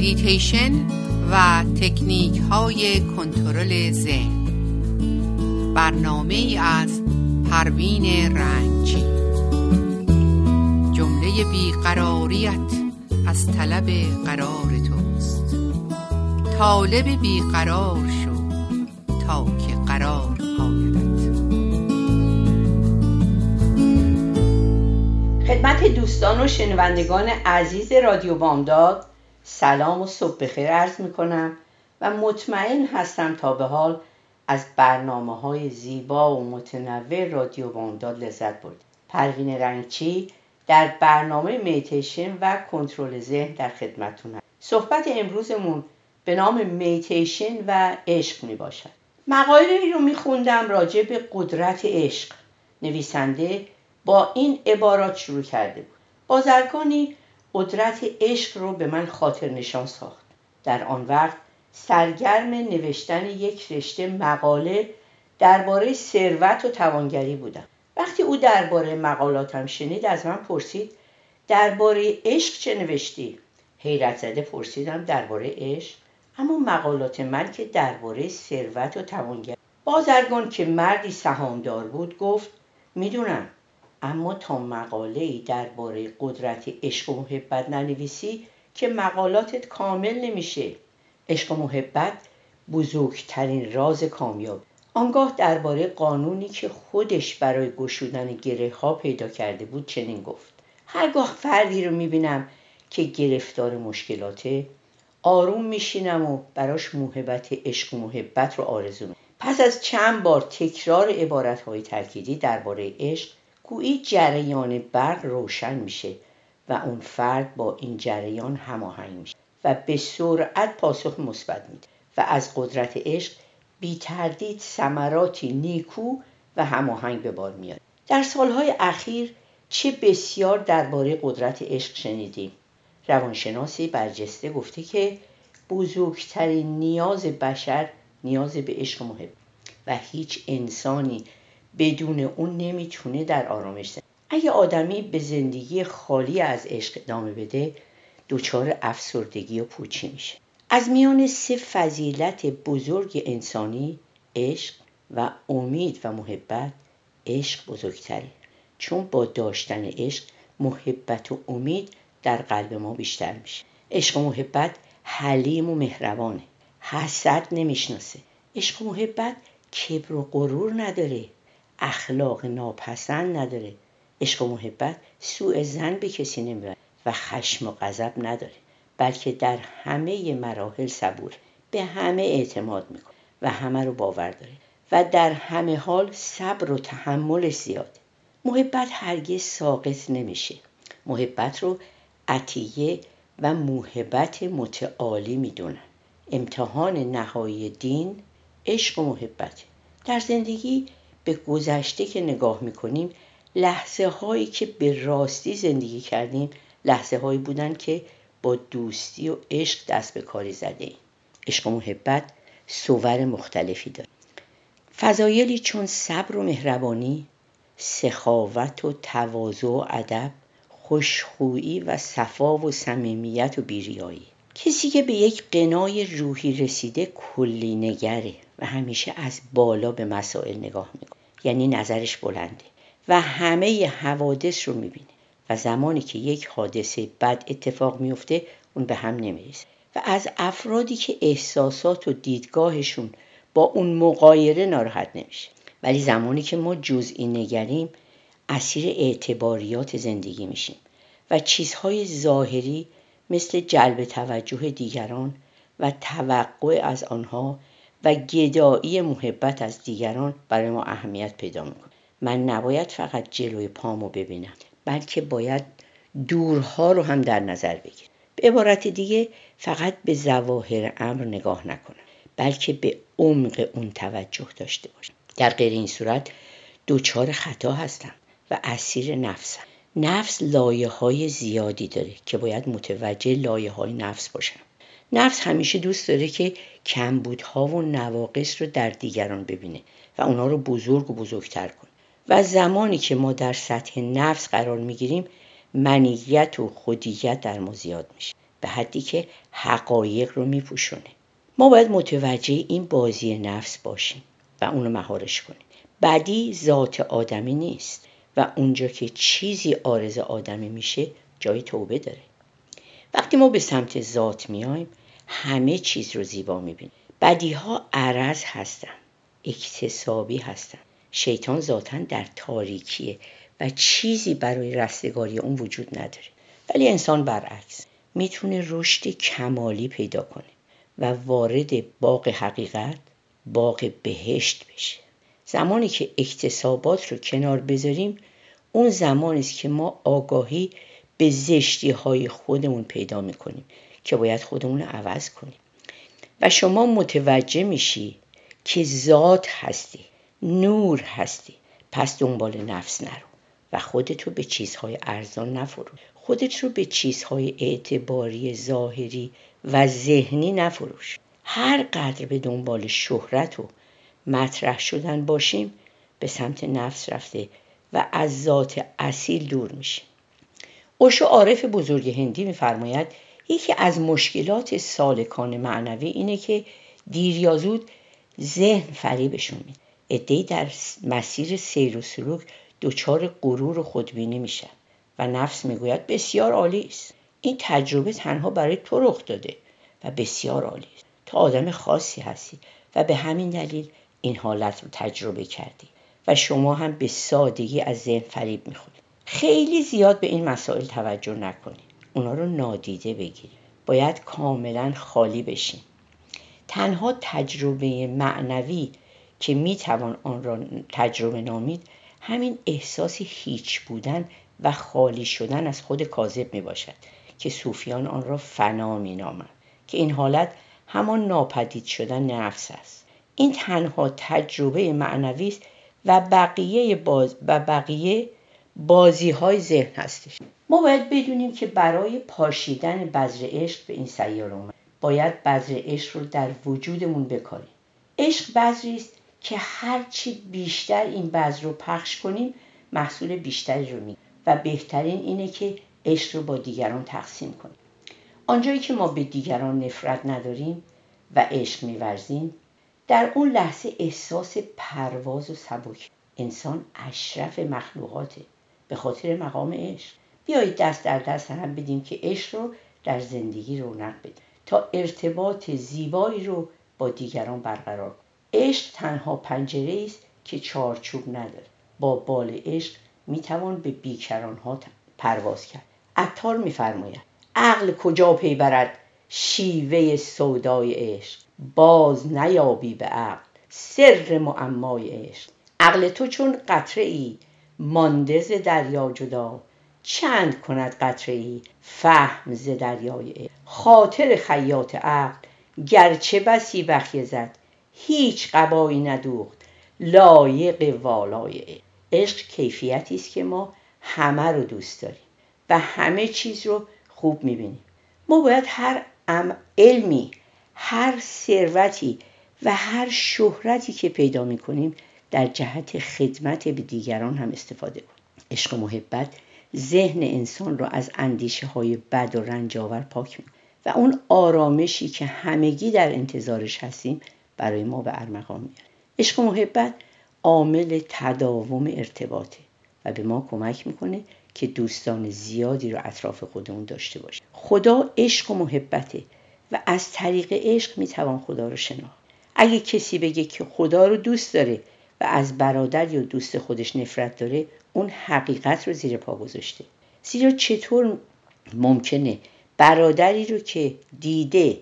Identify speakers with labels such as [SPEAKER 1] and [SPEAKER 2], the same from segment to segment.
[SPEAKER 1] مدیتیشن و تکنیک های کنترل ذهن. برنامه از پروین رنجی. جمله بیقراریت از طلب قرار توست. طالب بیقرار شو تا که قرار آیدت.
[SPEAKER 2] خدمت دوستان و شنوندگان عزیز رادیو بامداد سلام و صبح بخیر عرض می کنم و مطمئن هستم تا به حال از برنامه های زیبا و متنوع رادیو بامداد لذت برد پروین رنگچی در برنامه میتیشن و کنترل ذهن در خدمتتون هست صحبت امروزمون به نام میتیشن و عشق می باشد رو می خوندم راجع به قدرت عشق. نویسنده با این عبارات شروع کرده بود. بازرگانی قدرت عشق رو به من خاطر نشان ساخت. در آن وقت سرگرم نوشتن یک رشته مقاله درباره ثروت و توانگری بودم. وقتی او درباره مقالاتم شنید از من پرسید درباره عشق چه نوشتی؟ حیرت زده پرسیدم درباره عشق. اما مقالات من که درباره ثروت و توانگری. بازرگان که مردی سهامدار بود گفت می‌دونم اما تا مقاله ای درباره قدرت عشق و محبت ننویسی که مقالاتت کامل نمیشه. عشق و محبت بزرگترین راز کامیاب آنگاه درباره قانونی که خودش برای گشودن گره ها پیدا کرده بود چنین گفت. هرگاه فردی رو می‌بینم که گرفتار مشکلاته آروم میشینم و براش محبت عشق و محبت رو آرزو پس از چند بار تکرار عبارت های ترکیدی درباره عشق گویی جریان برق روشن میشه و اون فرد با این جریان هماهنگ میشه و به سرعت پاسخ مثبت میده و از قدرت عشق بی تردید ثمراتی نیکو و هماهنگ به بار میاد در سالهای اخیر چه بسیار درباره قدرت عشق شنیدیم. روانشناسی برجسته گفته که بزرگترین نیاز بشر نیاز به عشق و محبت و هیچ انسانی بدون اون نمی‌تونه در آرامش زندگی اگه آدمی به زندگی خالی از عشق ادامه بده دچار افسردگی و پوچی میشه. از میان سه فضیلت بزرگ انسانی عشق و امید و محبت عشق بزرگتره. چون با داشتن عشق محبت و امید در قلب ما بیشتر میشه. عشق و محبت حلیم و مهربانه. حسد نمی‌شناسه. عشق و محبت کبر و غرور نداره. اخلاق ناپسند نداره. عشق و محبت سوء زن به کسی نمی‌بره و خشم و غضب نداره. بلکه در همه مراحل صبور به همه اعتماد می‌کنه و همه رو باور داره. و در همه حال صبر و تحمل زیاده محبت هرگز ساقط نمیشه. محبت رو عطیه و موهبت متعالی می‌دونن امتحان نهایی دین عشق و محبت. در زندگی به گذشته که نگاه می‌کنیم لحظه هایی که به راستی زندگی کردیم لحظه هایی بودن که با دوستی و عشق دست به کاری زده ایم. عشق و محبت صور مختلفی داره. فضایلی چون صبر و مهربانی سخاوت و تواضع و ادب خوشخویی و صفا و صمیمیت و بیریایی. کسی که به یک قنای روحی رسیده کلی نگره و همیشه از بالا به مسائل نگاه می‌کنه. یعنی نظرش بلنده و همه حوادث رو می‌بینه و زمانی که یک حادثه بد اتفاق میفته اون به هم نمیریزه و از افرادی که احساسات و دیدگاهشون با اون مقایره ناراحت نمیشه. ولی زمانی که ما جزئی نگریم اسیر اعتباریات زندگی میشیم و چیزهای ظاهری مثل جلب توجه دیگران و توقع از آنها و گدایی محبت از دیگران برای ما اهمیت پیدا می‌کنه. من نباید فقط جلوی پامو ببینم بلکه باید دورها رو هم در نظر بگیرم. به عبارت دیگه فقط به ظواهر امر نگاه نکنم بلکه به عمق اون توجه داشته باشم. در غیر این صورت دوچار خطا هستم و اسیر نفسم. نفس لایه های زیادی داره که باید متوجه لایه های نفس باشم. نفس همیشه دوست داره که کمبودها و نواقص رو در دیگران ببینه و اونا رو بزرگ و بزرگتر کنه. و زمانی که ما در سطح نفس قرار می‌گیریم منیت و خودیت در ما زیاد میشه. به حدی که حقایق رو میپوشونه. ما باید متوجه این بازی نفس باشیم و اونو مهارش کنیم. بدی ذات آدمی نیست و اونجا که چیزی آرز آدمی میشه جای توبه داره. وقتی ما به سمت ذات میایم همه چیز رو زیبا می‌بینیم بدی ها عرض هستن اکتسابی هستن. شیطان ذاتا در تاریکیه و چیزی برای رستگاری اون وجود نداره. ولی انسان برعکس می‌تونه رشد کمالی پیدا کنه و وارد باغ حقیقت باغ بهشت بشه. زمانی که اکتسابات رو کنار بذاریم اون زمانی است که ما آگاهی به زشتی های خودمون پیدا می‌کنیم. که باید خودمون رو عوض کنیم. و شما متوجه میشی که ذات هستی نور هستی. پس دنبال نفس نرو و خودت رو به چیزهای ارزان نفروش خودت رو به چیزهای اعتباری ظاهری و ذهنی نفروش. هر قدر به دنبال شهرت و مطرح شدن باشیم به سمت نفس رفته و از ذات اصیل دور میشیم. اوشو عارف بزرگ هندی میفرماید یکی از مشکلات سالکان معنوی اینه که دیر یا زود ذهن فریبشون میده ادهی در مسیر سیر و سلوک دچار غرور و خودبینی میشن و نفس می‌گوید بسیار عالی است. این تجربه تنها برای تو رخ داده و بسیار عالی است. تو آدم خاصی هستی و به همین دلیل این حالت رو تجربه کردی و شما هم به سادگی از ذهن فریب می‌خورید خیلی زیاد به این مسائل توجه نکنید اونا رو نادیده بگیرید باید کاملا خالی بشین تنها تجربه معنوی که می‌توان آن را تجربه نامید همین احساس هیچ بودن و خالی شدن از خود کاذب می باشد که صوفیان آن را فنا می نامند که این حالت همان ناپدید شدن نفس است. این تنها تجربه معنوی است و بقیه باز و بقیه بازی های ذهن هستش. ما باید بدونیم که برای پاشیدن بذر عشق به این سیاره اومد. باید بذر عشق رو در وجودمون بکاریم. عشق بذری است که هرچی بیشتر این بذر رو پخش کنیم محصول بیشتری رو می و بهترین اینه که عشق رو با دیگران تقسیم کنیم. آنجایی که ما به دیگران نفرت نداریم و عشق میورزیم در اون لحظه احساس پرواز و سبک. انسان اشرف مخلوقاته. به خاطر مقام عشق. بیایید دست در دست هم بدیم که عشق رو در زندگی رونق بدیم. تا ارتباط زیبایی رو با دیگران برقرار عشق تنها پنجره است که چارچوب نداره. با بال عشق می‌توان به بیکران ها پرواز کرد. عطار میفرماید عقل کجا پی برد شیوه سودای عشق؟ باز نیابی به عقل سر معمای عشق. عقل تو چون قطره ای مانده ز دریا جدا چند کند قطره ای فهم ز دریای خاطر خیاط عقل گرچه بسی بخیه زد هیچ قبایی ندوخت لایق والای عشق. کیفیتی است که ما همه رو دوست داریم و همه چیز رو خوب می‌بینیم. ما باید هر علمی هر ثروتی و هر شهرتی که پیدا می‌کنیم در جهت خدمت به دیگران هم استفاده کنیم عشق و محبت ذهن انسان را از اندیشه های بد و رنجاور پاک می و اون آرامشی که همگی در انتظارش هستیم برای ما به ارمغان میاره عشق و محبت عامل تداوم ارتباطه و به ما کمک می‌کنه که دوستان زیادی رو اطراف خودمون داشته باشیم. خدا عشق و محبته و از طریق عشق می‌توان خدا رو شناخت. اگه کسی بگه که خدا رو دوست داره و از برادر یا دوست خودش نفرت داره اون حقیقت رو زیر پا گذاشته. زیرا چطور ممکنه برادری رو که دیده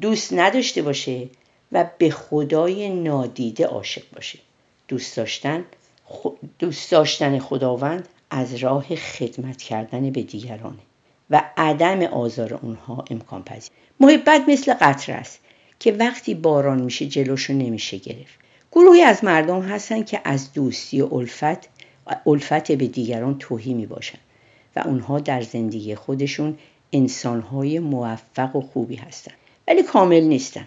[SPEAKER 2] دوست نداشته باشه و به خدای نادیده عاشق باشه؟ دوست داشتن دوست داشتن خداوند از راه خدمت کردن به دیگرانه و عدم آزار اونها امکان پذیر محبت مثل قطره است که وقتی باران میشه جلوشو نمیشه گرفت. گروهی از مردم هستن که از دوستی و الفت الفت به دیگران توهی می باشن و اونها در زندگی خودشون انسانهای موفق و خوبی هستند ولی کامل نیستن.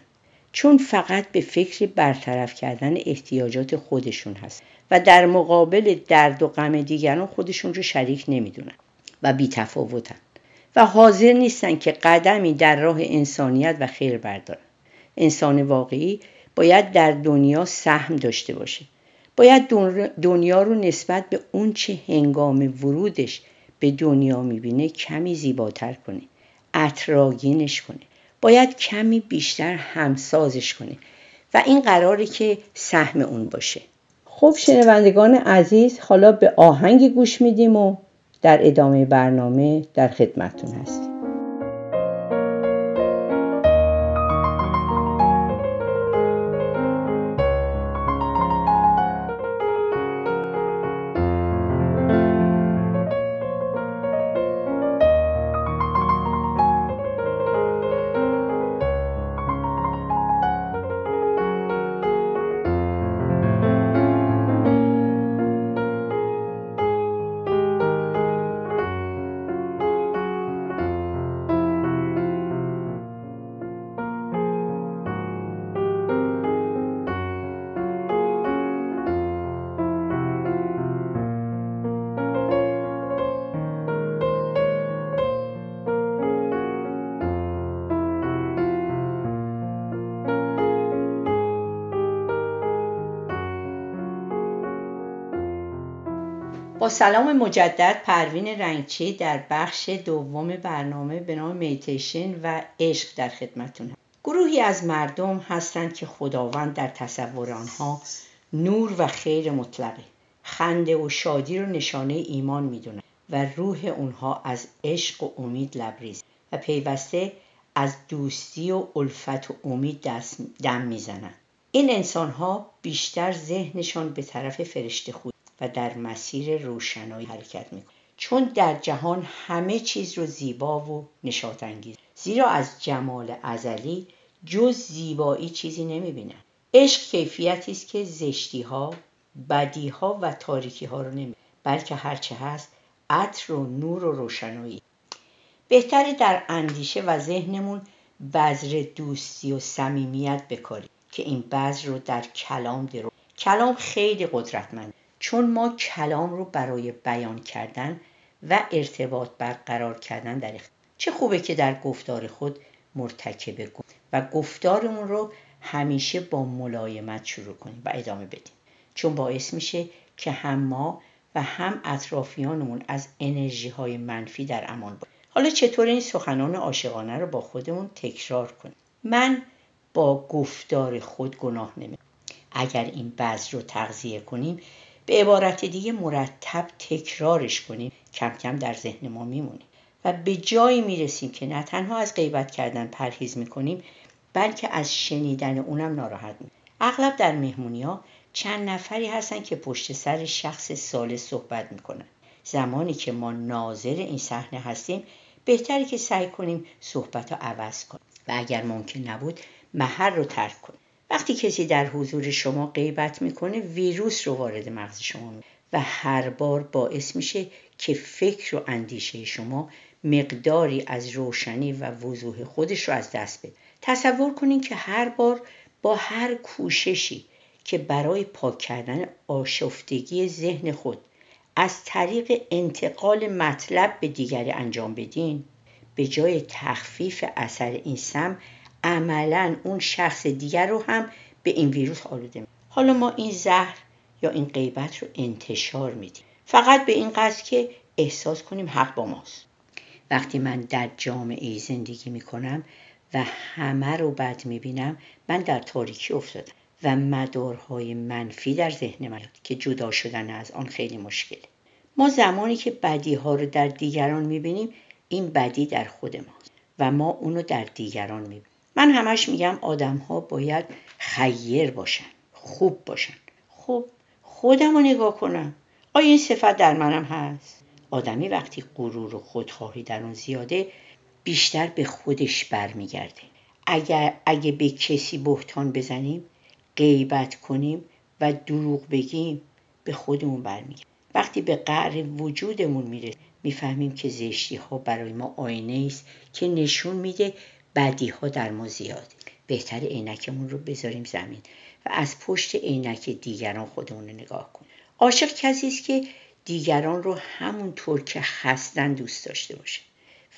[SPEAKER 2] چون فقط به فکر برطرف کردن احتیاجات خودشون هست و در مقابل درد و غم دیگران خودشون رو شریک نمی‌دونن و بی تفاوتن و حاضر نیستن که قدمی در راه انسانیت و خیر بردارن انسان واقعی باید در دنیا سهم داشته باشه. باید دنیا رو نسبت به اون چه هنگام ورودش به دنیا می‌بینه کمی زیباتر کنه اطراگینش کنه. باید کمی بیشتر همسازش کنه و این قراره که سهم اون باشه. خب شنوندگان عزیز حالا به آهنگ گوش میدیم و در ادامه برنامه در خدمتتون هستیم. سلام مجدد پروین رنگچی در بخش دوم برنامه به نام میتیشن و عشق در خدمتون گروهی از مردم هستند که خداوند در تصور آنها نور و خیر مطلقه. خنده و شادی رو نشانه ایمان می‌دونن و روح اونها از عشق و امید لبریز و پیوسته از دوستی و الفت و امید دست دم می‌زنن. این انسان ها بیشتر ذهنشان به طرف فرشته خود و در مسیر روشنایی حرکت می‌کنه. چون در جهان همه چیز رو زیبا و نشاط انگیز زیرا از جمال ازلی جز زیبایی چیزی نمی‌بینن عشق کیفیتی است که زشتی ها بدی ها و تاریکی ها رو نمی بلکه هرچه هست عطر و نور و روشنایی. بهتره در اندیشه و ذهنمون بذر دوستی و صمیمیت بکاریم که این بذر رو در کلام درو کلام خیلی قدرتمند چون ما کلام رو برای بیان کردن و ارتباط برقرار کردن در چه خوبه که در گفتار خود مرتکب گفت و گفتارمون رو همیشه با ملایمت شروع کنیم و ادامه بدیم. چون باعث میشه که هم ما و هم اطرافیانمون از انرژی های منفی در امان باشیم. حالا چطور این سخنان عاشقانه رو با خودمون تکرار کنیم؟ من با گفتار خود گناه نمی اگر این بعض رو تغذیه کنیم به عبارت دیگه مرتب تکرارش کنیم. کم کم در ذهن ما میمونه. و به جایی می‌رسیم که نه تنها از غیبت کردن پرهیز می‌کنیم بلکه از شنیدن اونم ناراحت می اغلب در مهمونی ها چند نفری هستن که پشت سر شخص سال صحبت می‌کنن. زمانی که ما ناظر این صحنه هستیم بهتری که سعی کنیم صحبت رو عوض کنیم. و اگر ممکن نبود محل رو ترک کنیم. وقتی کسی در حضور شما غیبت می‌کنه ویروس رو وارد مغز شما می و هر بار باعث میشه که فکر و اندیشه شما مقداری از روشنی و وضوح خودش رو از دست بده. تصور کنین که هر بار با هر کوششی که برای پاک کردن آشفتگی ذهن خود از طریق انتقال مطلب به دیگری انجام بدین به جای تخفیف اثر این سم عملا اون شخص دیگر رو هم به این ویروس آلوده حالا ما این زهر یا این غیبت رو انتشار میدیم. فقط به این قصد که احساس کنیم حق با ماست. وقتی من در جامعه زندگی می‌کنم و همه رو بد می‌بینم من در تاریکی افتادم و مدارهای منفی در ذهن من که جدا شدن از آن خیلی مشکله. ما زمانی که بدی ها رو در دیگران می‌بینیم این بدی در خود ماست و ما اونو در دیگران می‌بینیم. من همش میگم آدم ها باید خیر باشن خوب باشن. خب خودم رو نگاه کنم. آیا این صفت در منم هست؟ آدمی وقتی غرور و خودخواهی در اون زیاده بیشتر به خودش برمیگرده. اگر اگه به کسی بهتان بزنیم غیبت کنیم و دروغ بگیم به خودمون برمیگرده. وقتی به قعر وجودمون میره می‌فهمیم که زشتی ها برای ما آینه است که نشون میده بدی ها در ما زیاده. بهتر عینکمون رو بذاریم زمین و از پشت عینک دیگران خودمون رو نگاه کنیم عاشق کسی است که دیگران رو همونطور که هستن دوست داشته باشه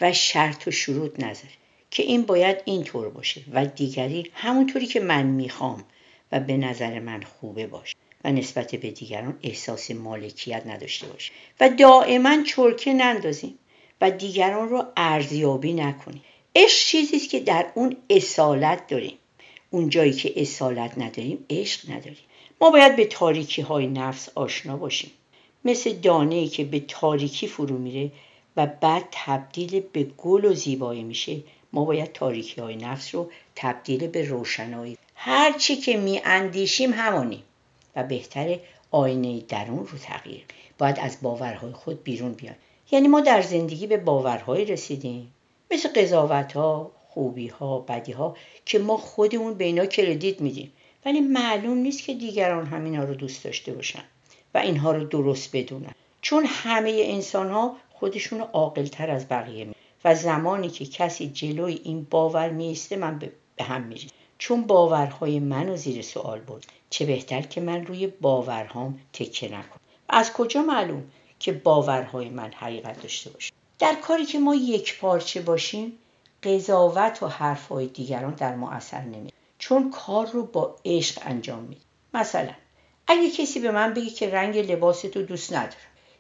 [SPEAKER 2] و شرط و شروط نذاره که این باید اینطور باشه و دیگری همونطوری که من می‌خوام و به نظر من خوبه باشه و نسبت به دیگران احساس مالکیت نداشته باشه. و دائما چرکه نندازیم و دیگران رو ارزیابی نکنیم. عشق چیزی است که در اون اصالت داریم. اون جایی که اصالت نداریم عشق نداریم. ما باید به تاریکی های نفس آشنا باشیم. مثل دانه ای که به تاریکی فرو میره و بعد تبدیل به گل و زیبایی میشه ما باید تاریکی های نفس رو تبدیل به روشنایی. هر چی که می اندیشیم همانی و بهتر آینه درون رو تغییر. باید از باورهای خود بیرون بیایم. یعنی ما در زندگی به باورهایی رسیدیم. مثل قضاوت ها خوبی ها بدی ها که ما خودمون به اینا کردیت میدیم. ولی معلوم نیست که دیگران همینا رو دوست داشته باشن و اینها رو درست بدونن. چون همه انسان ها خودشون عاقلتر از بقیه می و زمانی که کسی جلوی این باور میسته من به هم میریزم چون باورهای منو زیر سوال برد. چه بهتر که من روی باورهام تکه نکنم. از کجا معلوم که باورهای من حقیقت داشته باشه؟ در کاری که ما یک پارچه باشیم قضاوت و حرفهای دیگران در ما اثر نمی چون کار رو با عشق انجام میده مثلا اگه کسی به من بگه که رنگ لباس تو دوست ندارم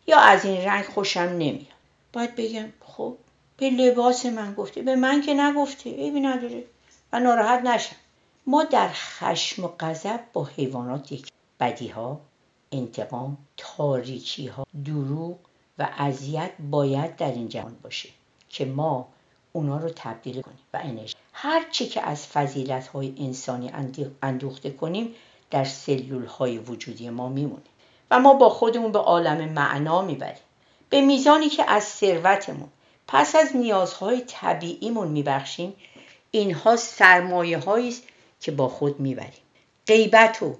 [SPEAKER 2] یا از این رنگ خوشم نمیاد باید بگم خب به لباس من گفته به من که نگفته عیبی نداره. و ناراحت نشم. ما در خشم و غضب با حیوانات یک بدی ها انتقام تاریکی ها دروغ و اذیت باید در این جهان باشه که ما اونا رو تبدیل کنیم و انرژی. هر چی که از فضیلت های انسانی اندوخته کنیم در سلول های وجودی ما میمونه و ما با خودمون به عالم معنا می‌بریم. به میزانی که از ثروتمون پس از نیازهای طبیعیمون میبخشیم اینها سرمایه است که با خود می‌بریم. غیبت و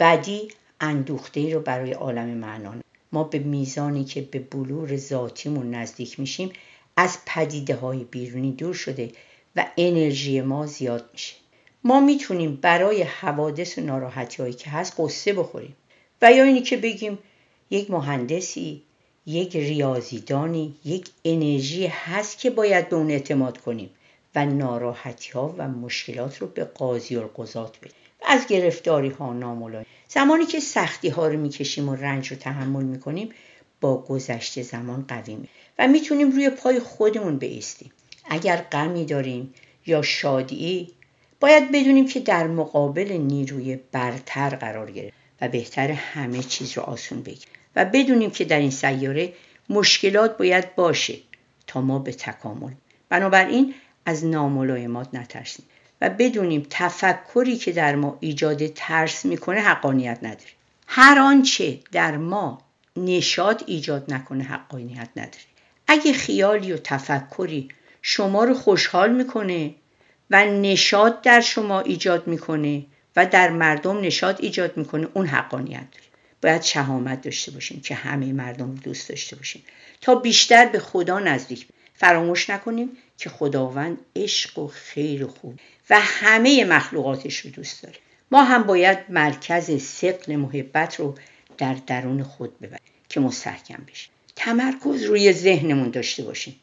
[SPEAKER 2] بدی اندوخته رو برای عالم معنا ما به میزانی که به بلور ذاتیمون نزدیک میشیم از پدیده های بیرونی دور شده و انرژی ما زیاد میشه. ما می‌تونیم برای حوادث و ناراحتی هایی که هست قصه بخوریم. و یا اینی که بگیم یک مهندسی یک ریاضیدانی یک انرژی هست که باید به اون اعتماد کنیم و ناراحتی ها و مشکلات رو به قاضی و بدیم. از گرفتاری ها نامولای زمانی که سختی ها رو می‌کشیم و رنج رو تحمل می‌کنیم با گذشته زمان قوی می و می‌تونیم روی پای خودمون بیستیم اگر غمی داریم یا شادی باید بدونیم که در مقابل نیروی برتر قرار گرفت و بهتر همه چیز رو آسون بگیریم و بدونیم که در این سیاره مشکلات باید باشه تا ما به تکامل. بنابراین از ناملایمات نترسیم. و بدونیم تفکری که در ما ایجاد ترس می‌کنه حقانیت نداره. هر آنچه در ما نشاد ایجاد نکنه حقانیت نداره. اگه خیالی و تفکری شما رو خوشحال می‌کنه و نشاد در شما ایجاد می‌کنه و در مردم نشاد ایجاد می‌کنه اون حقانیت داره. باید شهامت داشته باشیم که همه مردم دوست داشته باشیم. تا بیشتر به خدا نزدیک فراموش نکنیم که خداوند عشق و خیر و خوب و همه مخلوقاتش رو دوست داره. ما هم باید مرکز سقل محبت رو در درون خود ببریم که مستحکم بشه تمرکز روی ذهنمون داشته باشیم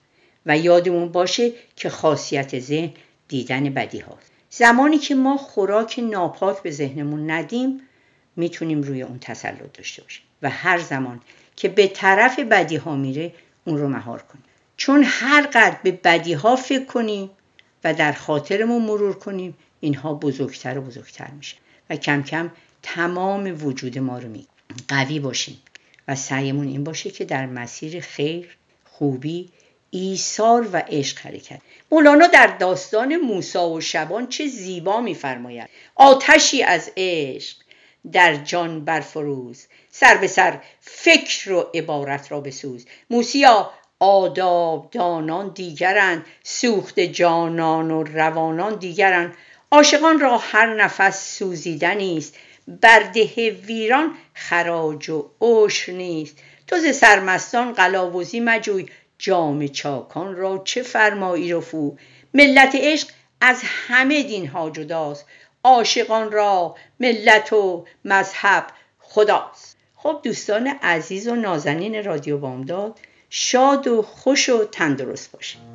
[SPEAKER 2] و یادمون باشه که خاصیت ذهن دیدن بدی هاست. زمانی که ما خوراک ناپاک به ذهنمون ندیم می‌تونیم روی اون تسلط داشته باشیم و هر زمان که به طرف بدی ها میره اون رو مهار کنیم. چون هر قدر به بدی ها فکر کنیم و در خاطرمون مرور کنیم اینها بزرگتر و بزرگتر میشه. و کم کم تمام وجود ما رو می قوی باشیم. و سعیمون این باشه که در مسیر خیر خوبی ایثار و عشق حرکت. مولانا در داستان موسا و شبان چه زیبا میفرماید. آتشی از عشق در جان برفروز. سر به سر فکر و عبارت را بسوز. موسیا آداب دانان دیگرند سوخت جانان و روانان دیگرند. عاشقان را هر نفس سوزیدنی است. برده ویران خراج و عشر نیست. تو ز سرمستان قلاوزی مجوی. جام چاکان را چه فرمایی رفو؟ ملت عشق از همه دین ها جداست. عاشقان را ملت و مذهب خداست. خب دوستان عزیز و نازنین رادیو بامداد شاد و خوش و تندرست باشید